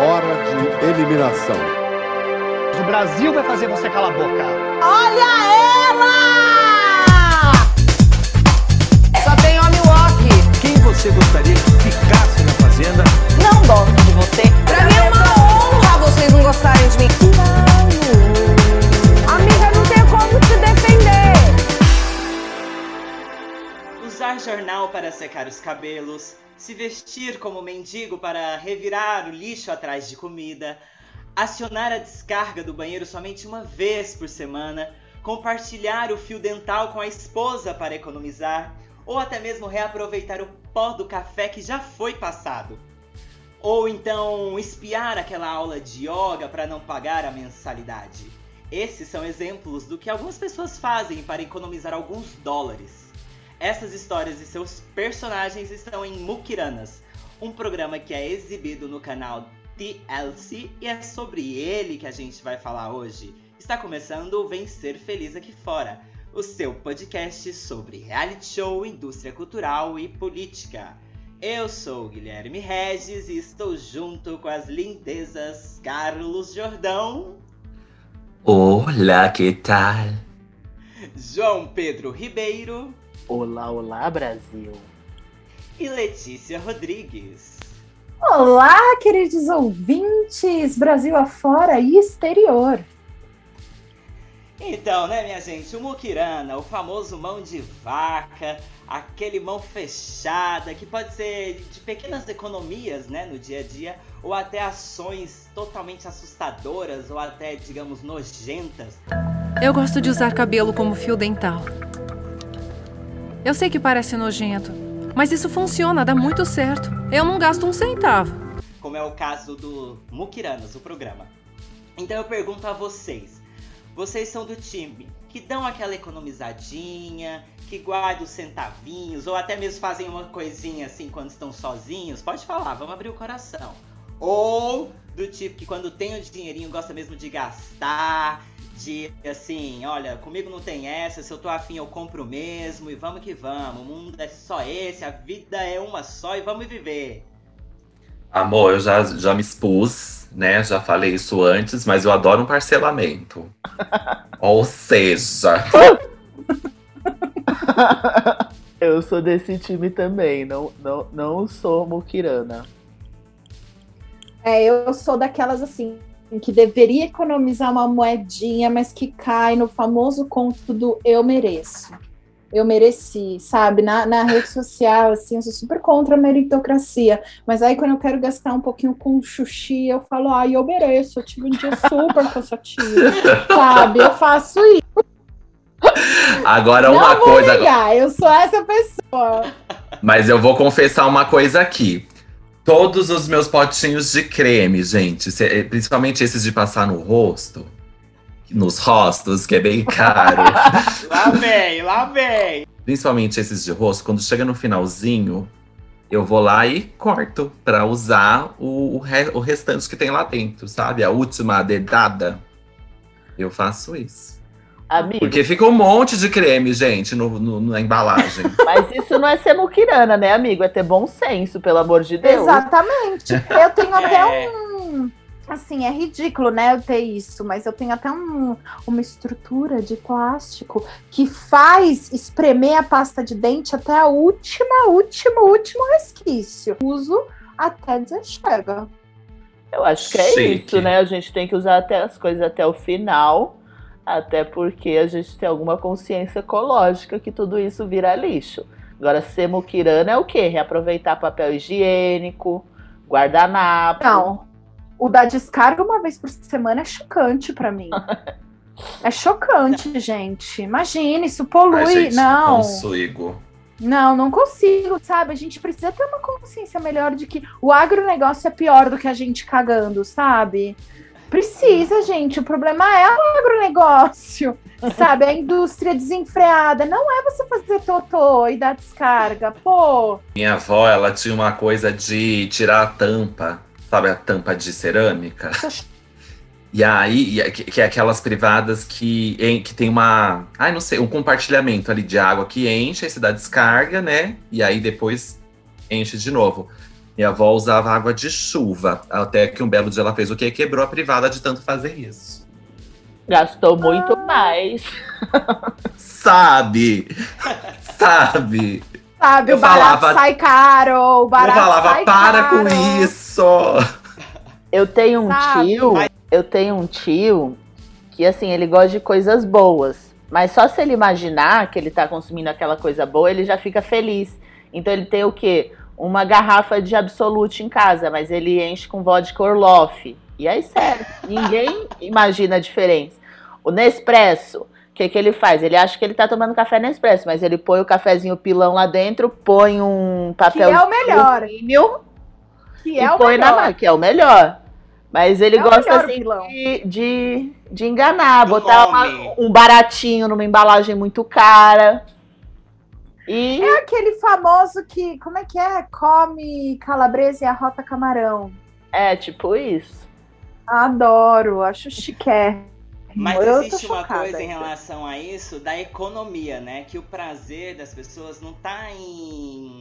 hora de eliminação. O Brasil vai fazer você calar a boca. Olha ela! Só tem homem walk. Quem você gostaria que ficasse na fazenda? Não gosto de você. Pra mim é uma honra vocês não gostarem de mim. Amiga, não tem como te defender. Usar jornal para secar os cabelos, se vestir como mendigo para revirar o lixo atrás de comida, acionar a descarga do banheiro somente uma vez por semana, compartilhar o fio dental com a esposa para economizar, ou até mesmo reaproveitar o pó do café que já foi passado. Ou então espiar aquela aula de yoga para não pagar a mensalidade. Esses são exemplos do que algumas pessoas fazem para economizar alguns dólares. Essas histórias e seus personagens estão em Mukiranas, um programa que é exibido no canal TLC e é sobre ele que a gente vai falar hoje. Está começando o Vencer Feliz Aqui Fora, o seu podcast sobre reality show, indústria cultural e política. Eu sou Guilherme Regis e estou junto com as lindezas Carlos Jordão. Olá, que tal? João Pedro Ribeiro. Olá, olá, Brasil. E Letícia Rodrigues. Olá, queridos ouvintes, Brasil afora e exterior. Então, né, minha gente, o Mukirana, o famoso mão de vaca, aquele mão fechada, que pode ser de pequenas economias, né, no dia a dia, ou até ações totalmente assustadoras, ou até, digamos, nojentas. Eu gosto de usar cabelo como fio dental. Eu sei que parece nojento, mas isso funciona, dá muito certo. Eu não gasto um centavo. Como é o caso do Mukiranas, o programa. Então eu pergunto a vocês: vocês são do time que dão aquela economizadinha, que guardam os centavinhos, ou até mesmo fazem uma coisinha assim quando estão sozinhos? Pode falar, vamos abrir o coração. Ou do tipo que quando tem o dinheirinho gosta mesmo de gastar, de assim, olha, comigo não tem essa, se eu tô afim eu compro mesmo e vamos que vamos. O mundo é só esse, a vida é uma só e vamos viver. Amor, eu já, já me expus, né? Já falei isso antes, mas eu adoro um parcelamento. Ou seja. Eu sou desse time também, não, não, não sou Mukirana. É, eu sou daquelas assim que deveria economizar uma moedinha, mas que cai no famoso conto do eu mereço. Eu mereci, sabe? Na, na rede social, assim, eu sou super contra a meritocracia. Mas aí, quando eu quero gastar um pouquinho com xuxi, eu falo, ai, eu mereço. Eu tive um dia super cansativo, sabe? Eu faço isso. Agora, uma Não vou coisa. negar, eu sou essa pessoa. Mas eu vou confessar uma coisa aqui. Todos os meus potinhos de creme, gente, se- principalmente esses de passar no rosto, nos rostos, que é bem caro. Lá vem, lá vem! principalmente esses de rosto, quando chega no finalzinho, eu vou lá e corto pra usar o, o, re- o restante que tem lá dentro, sabe? A última dedada. Eu faço isso. Amigo, Porque fica um monte de creme, gente, no, no- na embalagem. mas isso não é ser Mukirana, né, amigo? É ter bom senso, pelo amor de Deus. Exatamente. Eu tenho até É. um. Assim, é ridículo, né, eu ter isso, mas eu tenho até um- uma estrutura de plástico que faz espremer a pasta de dente até a última, última, último resquício. Uso até dizer chega. Eu acho que é Chique. isso, né? A gente tem que usar até as coisas até o final, até porque a gente tem alguma consciência ecológica que tudo isso vira lixo. Agora, ser muquirana é o quê? Reaproveitar papel higiênico, guardanapo. Não, o da descarga uma vez por semana é chocante pra mim. É chocante, gente. Imagina, isso polui. Ai, gente, não. consigo. Não, não consigo, sabe? A gente precisa ter uma consciência melhor de que o agronegócio é pior do que a gente cagando, sabe? Precisa, gente. O problema é o agronegócio, sabe? A indústria desenfreada. Não é você fazer totô e dar descarga. Pô, Minha avó, ela tinha uma coisa de tirar a tampa, sabe a tampa de cerâmica? E aí, é que, que é aquelas privadas que, em- que tem uma. Ai, não sei, um compartilhamento ali de água que enche, aí você dá descarga, né? E aí depois enche de novo. Minha avó usava água de chuva. Até que um belo dia ela fez o quê? Quebrou a privada de tanto fazer isso. Gastou muito mais. Sabe? Sabe? Sabe, Eu o barato falava- sai caro, o Eu barato falava, sai para caro. com isso! Eu tenho um Sabe? tio, eu tenho um tio que assim, ele gosta de coisas boas. Mas só se ele imaginar que ele tá consumindo aquela coisa boa, ele já fica feliz. Então ele tem o quê? Uma garrafa de Absolute em casa, mas ele enche com vodka Orloff. E aí, sério, ninguém imagina a diferença. O Nespresso, o que, que ele faz? Ele acha que ele tá tomando café Nespresso, mas ele põe o cafezinho pilão lá dentro, põe um Que papel é o melhor. alumínio Que e é o põe na melhor. mão, que é o melhor. Mas ele É gosta assim de, de, de enganar, Do botar uma- um baratinho numa embalagem muito cara. E É aquele famoso que, como é que é? Come calabresa e arrota camarão. é tipo isso. Adoro, acho chiqué. Mas Eu existe uma coisa em relação a isso da economia, né? Que o prazer das pessoas não tá em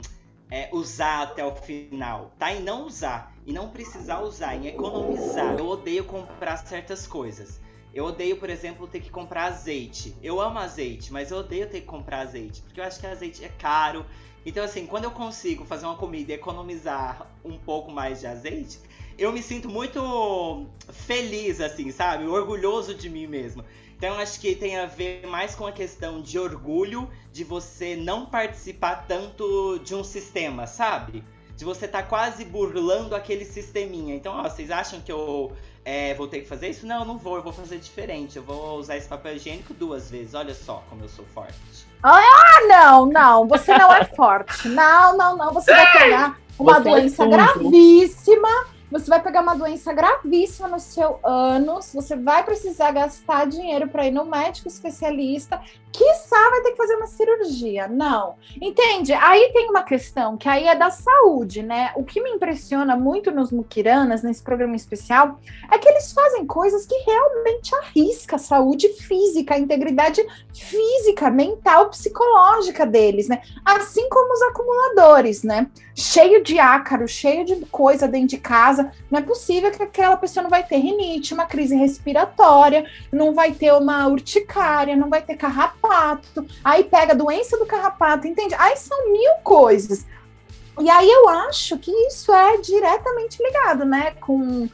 é, usar até o final, tá em não usar e não precisar usar, em economizar. Eu odeio comprar certas coisas. Eu odeio, por exemplo, ter que comprar azeite. Eu amo azeite, mas eu odeio ter que comprar azeite, porque eu acho que azeite é caro. Então, assim, quando eu consigo fazer uma comida e economizar um pouco mais de azeite, eu me sinto muito feliz, assim, sabe? Orgulhoso de mim mesmo. Então, eu acho que tem a ver mais com a questão de orgulho de você não participar tanto de um sistema, sabe? De você estar quase burlando aquele sisteminha. Então, ó, vocês acham que eu é, vou ter que fazer isso? Não, eu não vou, eu vou fazer diferente. Eu vou usar esse papel higiênico duas vezes. Olha só como eu sou forte. Ah, não, não, você não é forte. Não, não, não. Você vai pegar uma Você é doença sujo. gravíssima. Você vai pegar uma doença gravíssima no seu ânus. Você vai precisar gastar dinheiro para ir no médico especialista. Quiçá vai ter que fazer uma cirurgia. Não. Entende? Aí tem uma questão que aí é da saúde, né? O que me impressiona muito nos Mukiranas, nesse programa especial, é que eles fazem coisas que realmente arriscam a saúde física, a integridade física, mental, psicológica deles, né? Assim como os acumuladores, né? Cheio de ácaro, cheio de coisa dentro de casa. Não é possível que aquela pessoa não vai ter rinite, uma crise respiratória, não vai ter uma urticária, não vai ter carrapato. Aí pega a doença do carrapato, entende? Aí são mil coisas. E aí eu acho que isso é diretamente ligado, né? Com,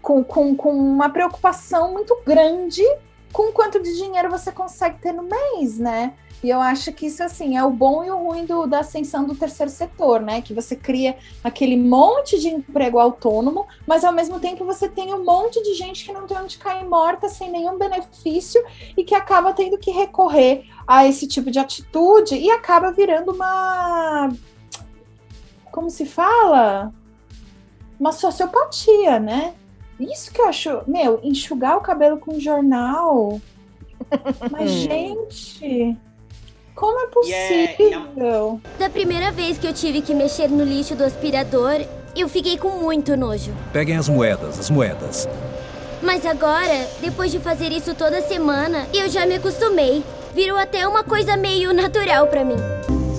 com, com, com uma preocupação muito grande com quanto de dinheiro você consegue ter no mês, né? E eu acho que isso, assim, é o bom e o ruim do, da ascensão do terceiro setor, né? Que você cria aquele monte de emprego autônomo, mas ao mesmo tempo você tem um monte de gente que não tem onde cair morta, sem nenhum benefício, e que acaba tendo que recorrer a esse tipo de atitude e acaba virando uma. Como se fala? Uma sociopatia, né? Isso que eu acho, meu, enxugar o cabelo com jornal. Mas, gente, como é é- é- possível? Da primeira vez que eu tive que mexer no lixo do aspirador, eu fiquei com muito nojo. Peguem as moedas, as moedas. Mas agora, depois de fazer isso toda semana, eu já me acostumei. Virou até uma coisa meio natural pra mim.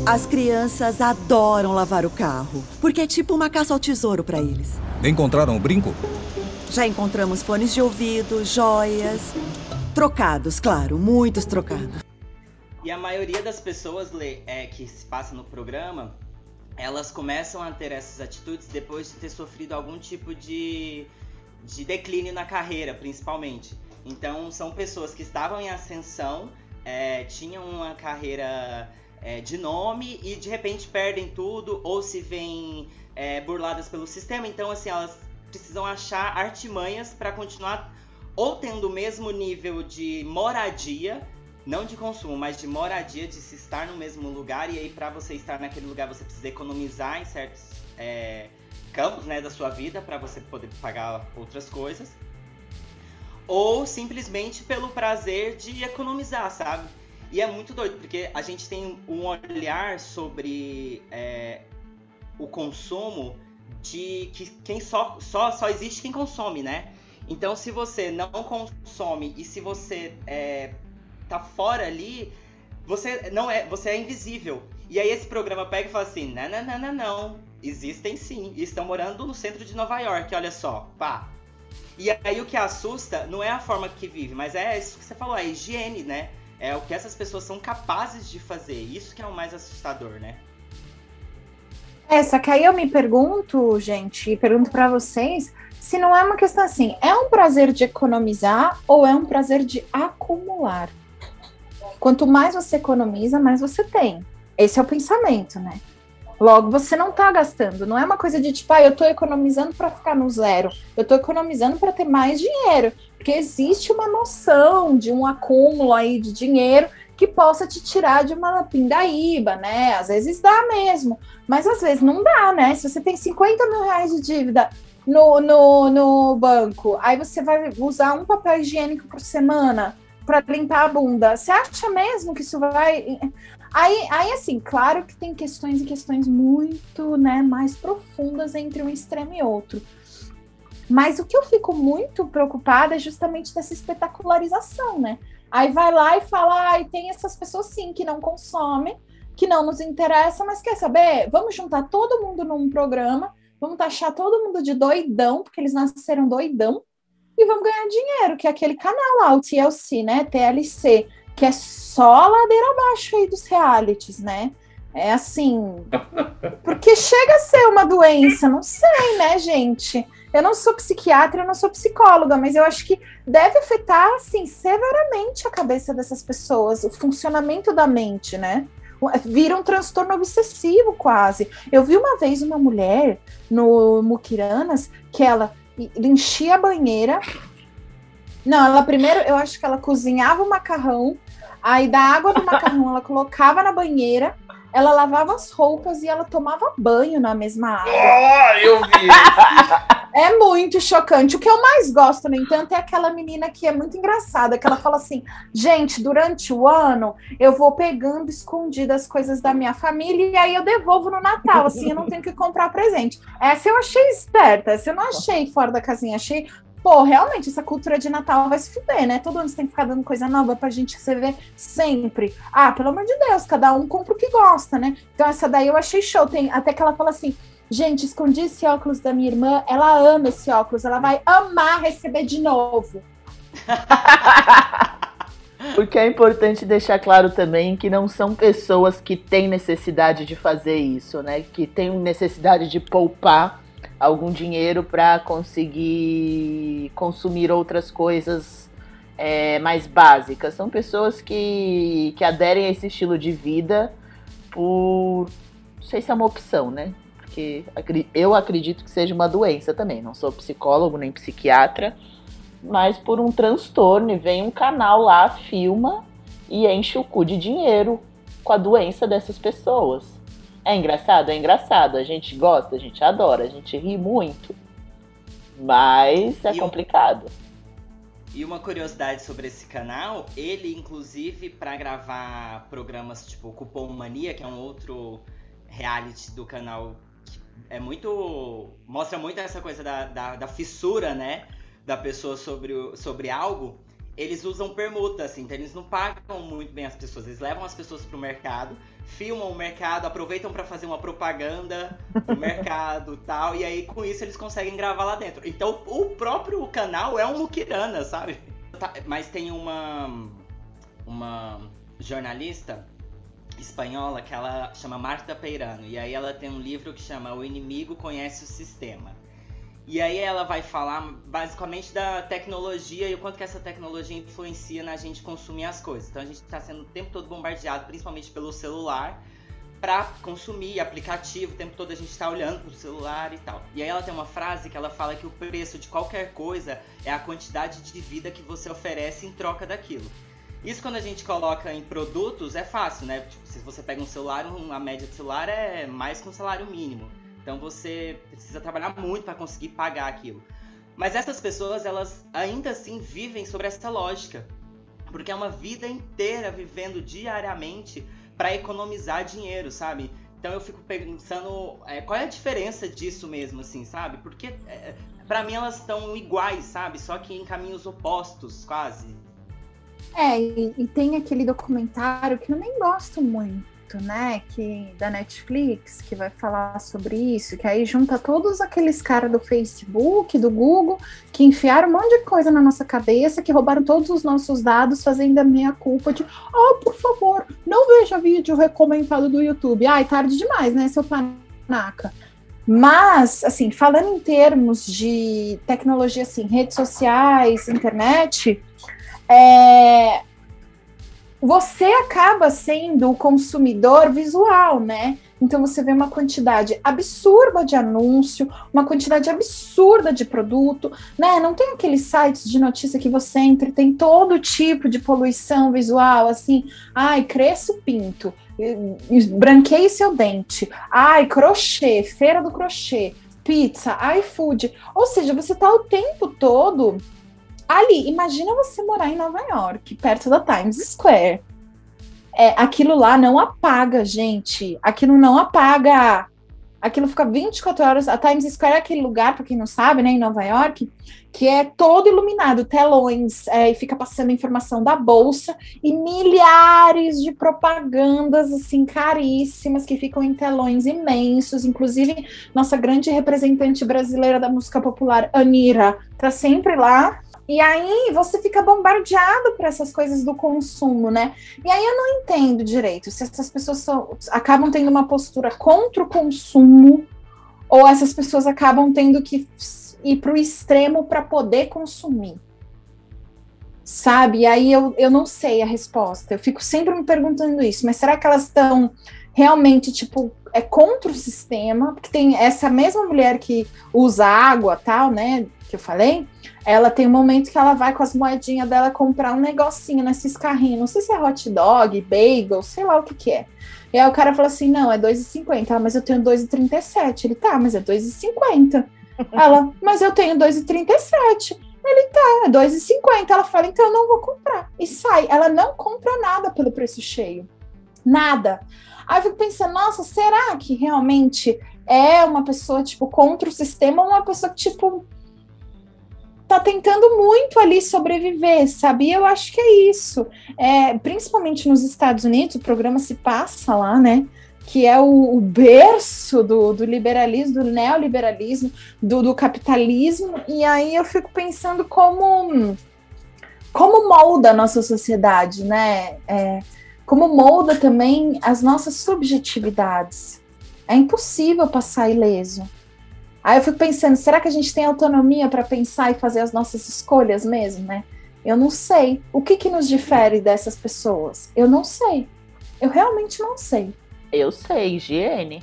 As crianças adoram lavar o carro, porque é tipo uma caça ao tesouro para eles. Encontraram o brinco? Já encontramos fones de ouvido, joias. Trocados, claro, muitos trocados. E a maioria das pessoas Lê, é, que se passa no programa, elas começam a ter essas atitudes depois de ter sofrido algum tipo de, de declínio na carreira, principalmente. Então, são pessoas que estavam em ascensão, é, tinham uma carreira é, de nome e de repente perdem tudo ou se veem é, burladas pelo sistema. Então, assim, elas precisam achar artimanhas para continuar ou tendo o mesmo nível de moradia não de consumo, mas de moradia, de se estar no mesmo lugar. E aí, para você estar naquele lugar, você precisa economizar em certos é, campos né, da sua vida para você poder pagar outras coisas. Ou simplesmente pelo prazer de economizar, sabe? E é muito doido, porque a gente tem um olhar sobre é, o consumo de que quem só, só, só existe quem consome, né? Então, se você não consome e se você é, tá fora ali, você não é, você é invisível. E aí esse programa pega e fala assim: não, não, não, não, não. Existem sim, e estão morando no centro de Nova York, olha só, pá. E aí o que assusta não é a forma que vive, mas é isso que você falou, a higiene, né? É o que essas pessoas são capazes de fazer. Isso que é o mais assustador, né? É, só que aí eu me pergunto, gente, e pergunto para vocês, se não é uma questão assim, é um prazer de economizar ou é um prazer de acumular? Quanto mais você economiza, mais você tem. Esse é o pensamento, né? Logo, você não tá gastando. Não é uma coisa de tipo, ah, eu tô economizando para ficar no zero. Eu tô economizando para ter mais dinheiro. Porque existe uma noção de um acúmulo aí de dinheiro que possa te tirar de uma pindaíba, né? Às vezes dá mesmo, mas às vezes não dá, né? Se você tem 50 mil reais de dívida no, no, no banco, aí você vai usar um papel higiênico por semana para limpar a bunda. Você acha mesmo que isso vai. Aí, aí, assim, claro que tem questões e questões muito né, mais profundas entre um extremo e outro. Mas o que eu fico muito preocupada é justamente dessa espetacularização, né? Aí vai lá e fala, ai, tem essas pessoas sim que não consomem, que não nos interessa, mas quer saber? Vamos juntar todo mundo num programa, vamos taxar todo mundo de doidão, porque eles nasceram doidão, e vamos ganhar dinheiro, que é aquele canal lá, o TLC, né? TLC, que é só ladeira abaixo aí dos realities, né? É assim. Porque chega a ser uma doença, não sei, né, gente? Eu não sou psiquiatra, eu não sou psicóloga, mas eu acho que deve afetar, assim, severamente a cabeça dessas pessoas, o funcionamento da mente, né? Vira um transtorno obsessivo quase. Eu vi uma vez uma mulher no Mukiranas que ela enchia a banheira. Não, ela primeiro, eu acho que ela cozinhava o macarrão, aí da água do macarrão ela colocava na banheira, ela lavava as roupas e ela tomava banho na mesma água. Ah, eu vi! É muito chocante. O que eu mais gosto, no entanto, é aquela menina que é muito engraçada, que ela fala assim: gente, durante o ano eu vou pegando escondidas coisas da minha família e aí eu devolvo no Natal, assim, eu não tenho que comprar presente. Essa eu achei esperta, essa eu não achei fora da casinha, achei. Pô, realmente, essa cultura de Natal vai se fuder, né? Todo ano você tem que ficar dando coisa nova pra gente receber sempre. Ah, pelo amor de Deus, cada um compra o que gosta, né? Então, essa daí eu achei show. Tem, até que ela fala assim: Gente, escondi esse óculos da minha irmã. Ela ama esse óculos. Ela vai amar receber de novo. Porque é importante deixar claro também que não são pessoas que têm necessidade de fazer isso, né? Que têm necessidade de poupar algum dinheiro para conseguir consumir outras coisas é, mais básicas. São pessoas que, que aderem a esse estilo de vida por. Não sei se é uma opção, né? porque eu acredito que seja uma doença também. Não sou psicólogo nem psiquiatra, mas por um transtorno. E vem um canal lá, filma e enche o cu de dinheiro com a doença dessas pessoas. É engraçado? É engraçado. A gente gosta, a gente adora, a gente ri muito. Mas é e complicado. E uma curiosidade sobre esse canal, ele inclusive para gravar programas tipo Cupom Mania, que é um outro reality do canal é muito. mostra muito essa coisa da, da, da fissura, né? Da pessoa sobre, o, sobre algo. Eles usam permuta, assim, então eles não pagam muito bem as pessoas. Eles levam as pessoas pro mercado, filmam o mercado, aproveitam para fazer uma propaganda do mercado tal. E aí, com isso, eles conseguem gravar lá dentro. Então, o próprio canal é um Mukirana, sabe? Tá, mas tem uma. Uma jornalista espanhola que ela chama Marta Peirano. E aí ela tem um livro que chama O Inimigo Conhece o Sistema. E aí ela vai falar basicamente da tecnologia e o quanto que essa tecnologia influencia na gente consumir as coisas. Então a gente está sendo o tempo todo bombardeado, principalmente pelo celular, para consumir aplicativo. O tempo todo a gente está olhando para o celular e tal. E aí ela tem uma frase que ela fala que o preço de qualquer coisa é a quantidade de vida que você oferece em troca daquilo. Isso quando a gente coloca em produtos é fácil, né? Tipo, se você pega um celular, a média de celular é mais que um salário mínimo. Então você precisa trabalhar muito para conseguir pagar aquilo. Mas essas pessoas, elas ainda assim vivem sobre essa lógica. Porque é uma vida inteira vivendo diariamente para economizar dinheiro, sabe? Então eu fico pensando é, qual é a diferença disso mesmo, assim, sabe? Porque é, para mim elas estão iguais, sabe? Só que em caminhos opostos, quase. É, e, e, tem aquele documentário que eu nem gosto muito, piloto, né, que da Netflix, que vai falar sobre isso, que aí junta todos aqueles caras do Facebook, do Google, que enfiaram um monte de coisa na nossa cabeça, que roubaram todos os nossos dados, fazendo a minha culpa de, oh, por favor, não veja vídeo recomendado do YouTube. Ai, tarde demais, né, seu panaca. Mas, assim, falando em termos de tecnologia, assim, redes sociais, internet, é, você acaba sendo o consumidor visual, né? Então você vê uma quantidade absurda de anúncio, uma quantidade absurda de produto, né? Não tem aqueles sites de notícia que você entra tem todo tipo de poluição visual, assim, ai, cresça o pinto, branqueie seu dente, ai, crochê, feira do crochê, pizza, iFood. Ou seja, você tá o tempo todo ali. Imagina você morar em Nova York, perto da Times Square. É, aquilo lá não apaga, gente. Aquilo não apaga. Aquilo fica 24 horas. A Times Square é aquele lugar, para quem não sabe, né, em Nova York, que é todo iluminado, telões, é, e fica passando informação da bolsa e milhares de propagandas assim caríssimas que ficam em telões imensos. Inclusive, nossa grande representante brasileira da música popular, Anira, tá sempre lá e aí você fica bombardeado por essas coisas do consumo, né? E aí eu não entendo direito se essas pessoas são, acabam tendo uma postura contra o consumo ou essas pessoas acabam tendo que ir para o extremo para poder consumir. Sabe? E aí eu, eu não sei a resposta. Eu fico sempre me perguntando isso, mas será que elas estão realmente, tipo, é contra o sistema? Porque tem essa mesma mulher que usa água, tal, né? Que eu falei, ela tem um momento que ela vai com as moedinhas dela comprar um negocinho nesses carrinhos. Não sei se é hot dog, bagel, sei lá o que que é. E aí o cara fala assim: não, é 2,50. Ela, mas eu tenho 2,37. Ele, tá, mas é 2,50. Ela, mas eu tenho 2,37. Ele tá, é 2,50. Ela fala, então eu não vou comprar. E sai. Ela não compra nada pelo preço cheio. Nada. Aí eu fico pensando, nossa, será que realmente é uma pessoa, tipo, contra o sistema ou uma pessoa que, tipo, tá tentando muito ali sobreviver, sabe? E eu acho que é isso. É, principalmente nos Estados Unidos, o programa se passa lá, né? Que é o, o berço do, do, liberalismo, do neoliberalismo, do, do, capitalismo. E aí eu fico pensando como, como molda a nossa sociedade, né? É, como molda também as nossas subjetividades. É impossível passar ileso. Aí eu fico pensando, será que a gente tem autonomia para pensar e fazer as nossas escolhas mesmo, né? Eu não sei. O que, que nos difere dessas pessoas? Eu não sei. Eu realmente não sei. Eu sei, higiene.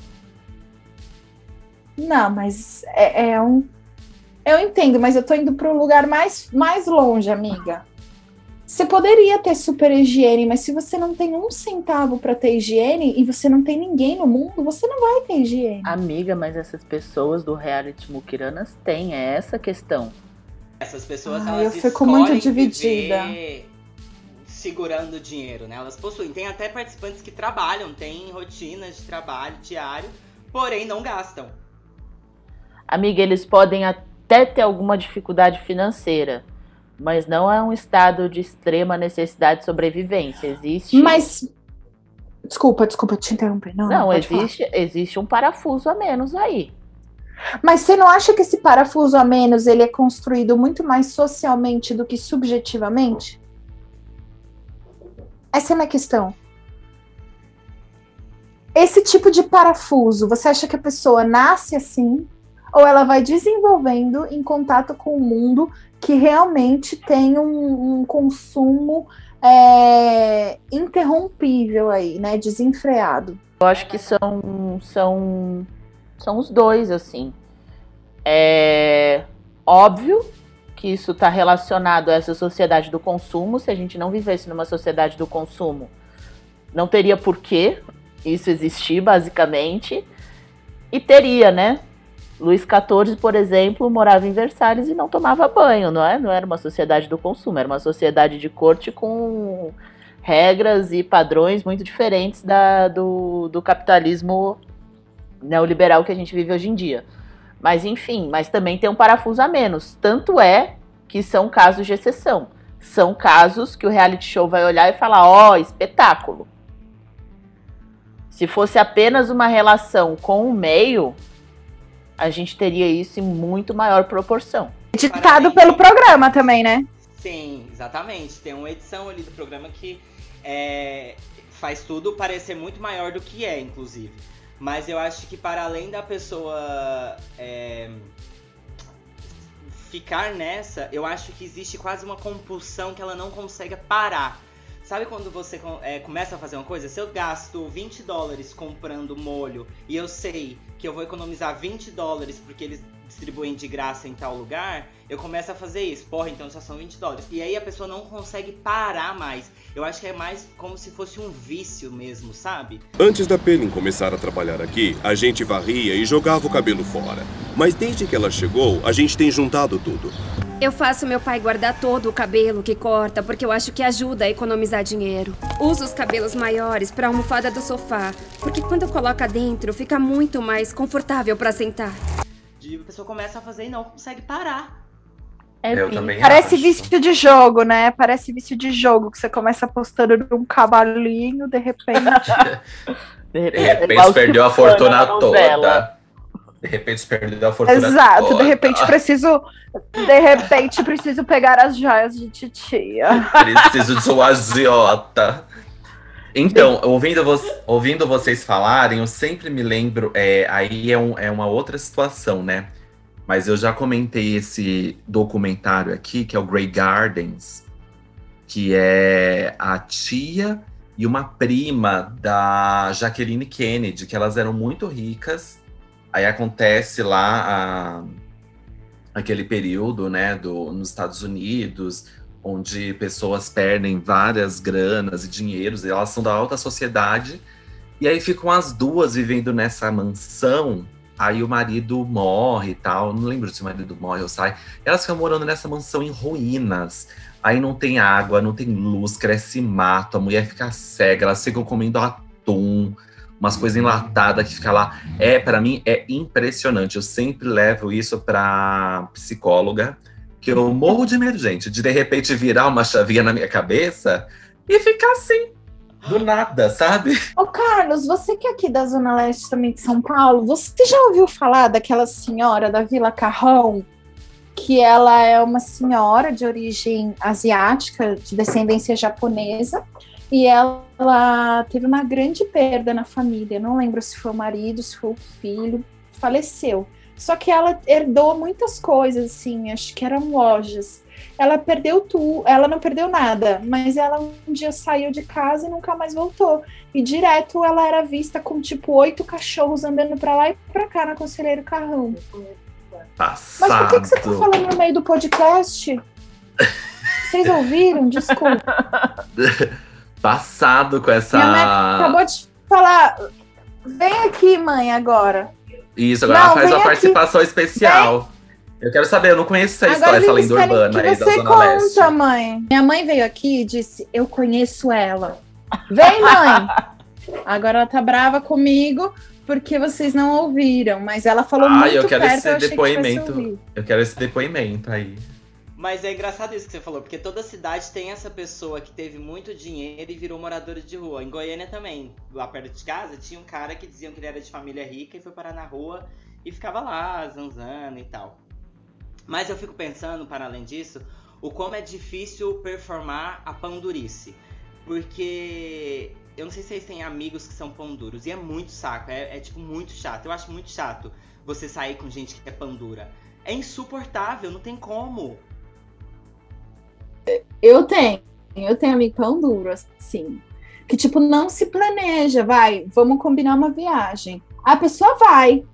Não, mas é, é um. Eu entendo, mas eu tô indo para um lugar mais, mais longe, amiga. Você poderia ter super higiene, mas se você não tem um centavo para ter higiene e você não tem ninguém no mundo, você não vai ter higiene. Amiga, mas essas pessoas do reality Mukiranas têm é essa a questão. Essas pessoas ah, elas eu fico muito dividida. Segurando dinheiro, né? Elas possuem. Tem até participantes que trabalham, têm rotinas de trabalho diário, porém não gastam. Amiga, eles podem até ter alguma dificuldade financeira mas não é um estado de extrema necessidade de sobrevivência. Existe. Mas. Desculpa, desculpa te interromper. Não, não, não existe, existe um parafuso a menos aí. Mas você não acha que esse parafuso a menos ele é construído muito mais socialmente do que subjetivamente? Essa é a minha questão. Esse tipo de parafuso, você acha que a pessoa nasce assim? Ou ela vai desenvolvendo em contato com o mundo que realmente tem um, um consumo é, interrompível aí, né? Desenfreado. Eu acho que são, são, são os dois, assim. É óbvio que isso está relacionado a essa sociedade do consumo. Se a gente não vivesse numa sociedade do consumo, não teria porquê isso existir, basicamente. E teria, né? Luís XIV, por exemplo, morava em Versalhes e não tomava banho, não é? Não era uma sociedade do consumo, era uma sociedade de corte com regras e padrões muito diferentes da, do, do capitalismo neoliberal que a gente vive hoje em dia. Mas enfim, mas também tem um parafuso a menos. Tanto é que são casos de exceção. São casos que o reality show vai olhar e falar: ó, oh, espetáculo. Se fosse apenas uma relação com o meio, a gente teria isso em muito maior proporção. Editado pelo programa também, né? Sim, exatamente. Tem uma edição ali do programa que é, faz tudo parecer muito maior do que é, inclusive. Mas eu acho que para além da pessoa é, ficar nessa, eu acho que existe quase uma compulsão que ela não consegue parar. Sabe quando você é, começa a fazer uma coisa? Se eu gasto 20 dólares comprando molho e eu sei que eu vou economizar 20 dólares porque eles distribuem de graça em tal lugar, eu começo a fazer isso. Porra, então só são 20 dólares. E aí a pessoa não consegue parar mais. Eu acho que é mais como se fosse um vício mesmo, sabe? Antes da Penny começar a trabalhar aqui, a gente varria e jogava o cabelo fora. Mas desde que ela chegou, a gente tem juntado tudo. Eu faço meu pai guardar todo o cabelo que corta porque eu acho que ajuda a economizar dinheiro. Uso os cabelos maiores para a almofada do sofá, porque quando coloca dentro fica muito mais confortável para sentar. A pessoa começa a fazer e não consegue parar. É Eu vi- também Parece acho. vício de jogo, né? Parece vício de jogo, que você começa postando num cavalinho, de repente. De De repente, perdeu a fortuna toda. De repente perdeu a fortuna Exato, toda. de repente preciso. De repente preciso pegar as joias de titia. Preciso de um agiota. Então, ouvindo, vo- ouvindo vocês falarem, eu sempre me lembro. é, aí é, um- é uma outra situação, né? Mas eu já comentei esse documentário aqui, que é o Grey Gardens, que é a tia e uma prima da Jacqueline Kennedy, que elas eram muito ricas. Aí acontece lá a- aquele período, né, do, nos Estados Unidos, onde pessoas perdem várias granas e dinheiros, e elas são da alta sociedade, e aí ficam as duas vivendo nessa mansão. Aí o marido morre e tal, não lembro se o marido morre ou sai. Elas ficam morando nessa mansão em ruínas. Aí não tem água, não tem luz, cresce mato, a mulher fica cega, elas ficam comendo atum, umas coisas enlatadas que fica lá. É, para mim, é impressionante. Eu sempre levo isso pra psicóloga, que eu morro de medo, gente, de de repente virar uma chavinha na minha cabeça e ficar assim, do nada, sabe? Ô, Carlos, você que é aqui da Zona Leste também de São Paulo, você já ouviu falar daquela senhora da Vila Carrão? Que ela é uma senhora de origem asiática, de descendência japonesa, e ela teve uma grande perda na família. Não lembro se foi o marido, se foi o filho, faleceu. Só que ela herdou muitas coisas, assim, acho que eram lojas. Ela perdeu tudo, ela não perdeu nada, mas ela um dia saiu de casa e nunca mais voltou. E direto ela era vista com tipo oito cachorros andando pra lá e pra cá na Conselheiro Carrão. Mas por que, que você tá Passado. falando no meio do podcast? Vocês ouviram? Desculpa. Passado com essa. Minha mãe acabou de falar. Vem aqui, mãe, agora. Isso, agora Não, ela faz vem uma aqui. participação especial. Eu quero saber, eu não conheço essa história, essa lenda urbana que aí da você Zona conta, Leste. mãe. Minha mãe veio aqui e disse: Eu conheço ela. Vem, mãe. Agora ela tá brava comigo porque vocês não ouviram, mas ela falou Ah, muito eu quero perto, esse eu que depoimento. ouvir. Eu quero esse depoimento aí. Mas é engraçado isso que você falou, porque toda cidade tem essa pessoa que teve muito dinheiro e virou moradora de rua. Em Goiânia também, lá perto de casa, tinha um cara que diziam que ele era de família rica e foi parar na rua e ficava lá, zanzando e tal. Mas eu fico pensando, para além disso, o como é difícil performar a pão durice. Porque eu não sei se vocês têm amigos que são pão duros. E é muito saco, é, é, tipo muito chato. Eu acho muito chato você sair com gente que é pão dura. É insuportável, não tem como. Eu tenho, eu tenho amigo pão duro, assim, que tipo, não se planeja, vai, vamos combinar uma viagem. A pessoa vai,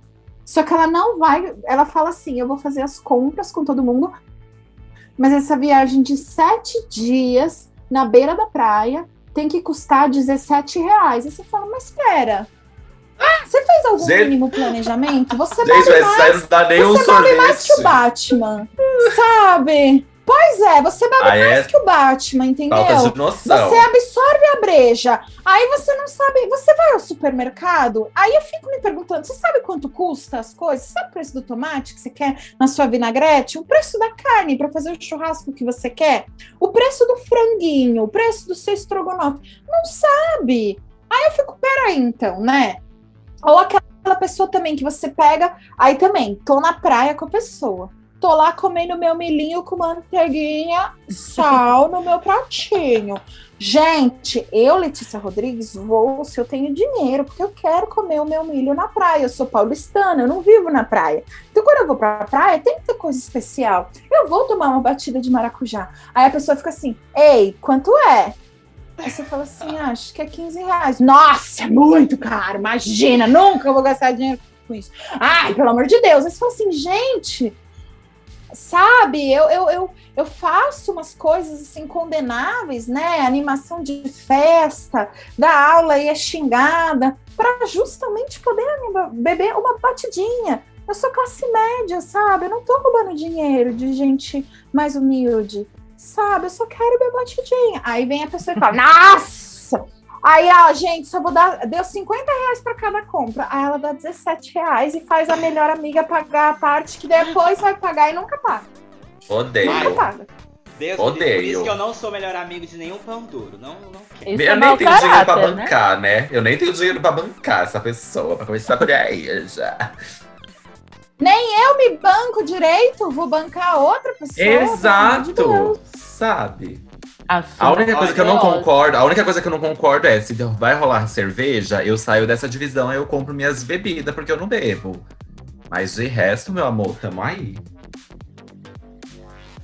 só que ela não vai, ela fala assim, eu vou fazer as compras com todo mundo, mas essa viagem de sete dias na beira da praia tem que custar 17 reais. E você fala, mas espera, você fez algum Gente- mínimo planejamento? Você Gente, mais, não dá nem um você mais que o. Batman, sabe? Pois é, você bebe Ah, é? mais que o Batman, entendeu? Falta de noção. Você absorve a breja. Aí você não sabe. Você vai ao supermercado. Aí eu fico me perguntando: você sabe quanto custa as coisas? Você sabe o preço do tomate que você quer na sua vinagrete? O preço da carne para fazer o churrasco que você quer? O preço do franguinho? O preço do seu estrogonofe? Não sabe. Aí eu fico, peraí, então, né? Ou aquela pessoa também que você pega, aí também, tô na praia com a pessoa. Tô lá comendo meu milhinho com manteiguinha, sal no meu pratinho. Gente, eu, Letícia Rodrigues, vou se eu tenho dinheiro, porque eu quero comer o meu milho na praia. Eu sou paulistana, eu não vivo na praia. Então, quando eu vou pra praia, tem que ter coisa especial. Eu vou tomar uma batida de maracujá. Aí a pessoa fica assim: Ei, quanto é? Aí você fala assim: ah, Acho que é 15 reais. Nossa, é muito caro, imagina, nunca vou gastar dinheiro com isso. Ai, pelo amor de Deus. Aí você fala assim: Gente, sabe, eu, eu, eu, eu faço umas coisas assim condenáveis, né? Animação de festa, da aula e é xingada, para justamente poder beber uma batidinha. Eu sou classe média, sabe? Eu não tô roubando dinheiro de gente mais humilde, sabe? Eu só quero beber batidinha. Aí vem a pessoa e fala: Nossa! Aí ela, gente, só vou dar. Deu 50 reais para cada compra. Aí ela dá 17 reais e faz a melhor amiga pagar a parte que depois vai pagar e nunca paga. Odeio. Nunca paga. Deus Odeio. Por isso que eu não sou melhor amigo de nenhum pão duro. Não, não quero. Isso eu é nem tenho dinheiro pra caráter, né? bancar, né? Eu nem tenho dinheiro pra bancar essa pessoa, pra começar por aí já. Nem eu me banco direito, vou bancar outra pessoa. de Exato! Sabe? A A única coisa que eu não concordo, a única coisa que eu não concordo é se vai rolar cerveja, eu saio dessa divisão e eu compro minhas bebidas, porque eu não bebo. Mas de resto, meu amor, tamo aí.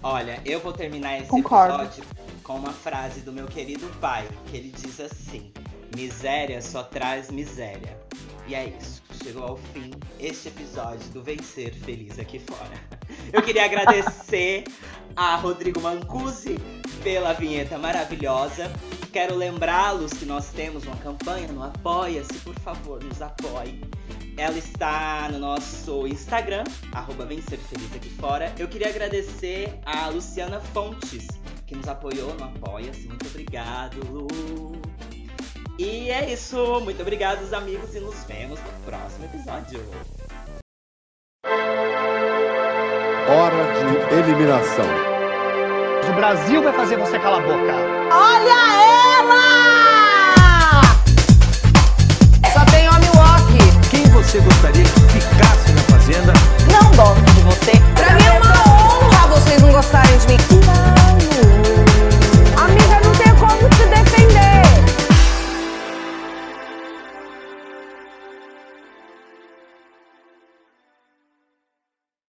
Olha, eu vou terminar esse Concordo. episódio com uma frase do meu querido pai, que ele diz assim: Miséria só traz miséria. E é isso. Chegou ao fim este episódio do Vencer Feliz aqui fora. Eu queria agradecer a Rodrigo Mancusi pela vinheta maravilhosa. Quero lembrá-los que nós temos uma campanha no Apoia-se, por favor, nos apoie. Ela está no nosso Instagram, arroba Vencer Feliz aqui fora. Eu queria agradecer a Luciana Fontes, que nos apoiou no Apoia-se. Muito obrigado, Lu. E é isso. Muito obrigado, os amigos, e nos vemos no próximo episódio. Hora de eliminação. O Brasil vai fazer você calar a boca. Olha ela! Só tem homem walk. Quem você gostaria que ficasse na fazenda? Não gosto de você. Pra, pra mim é uma honra vocês não gostarem de mim.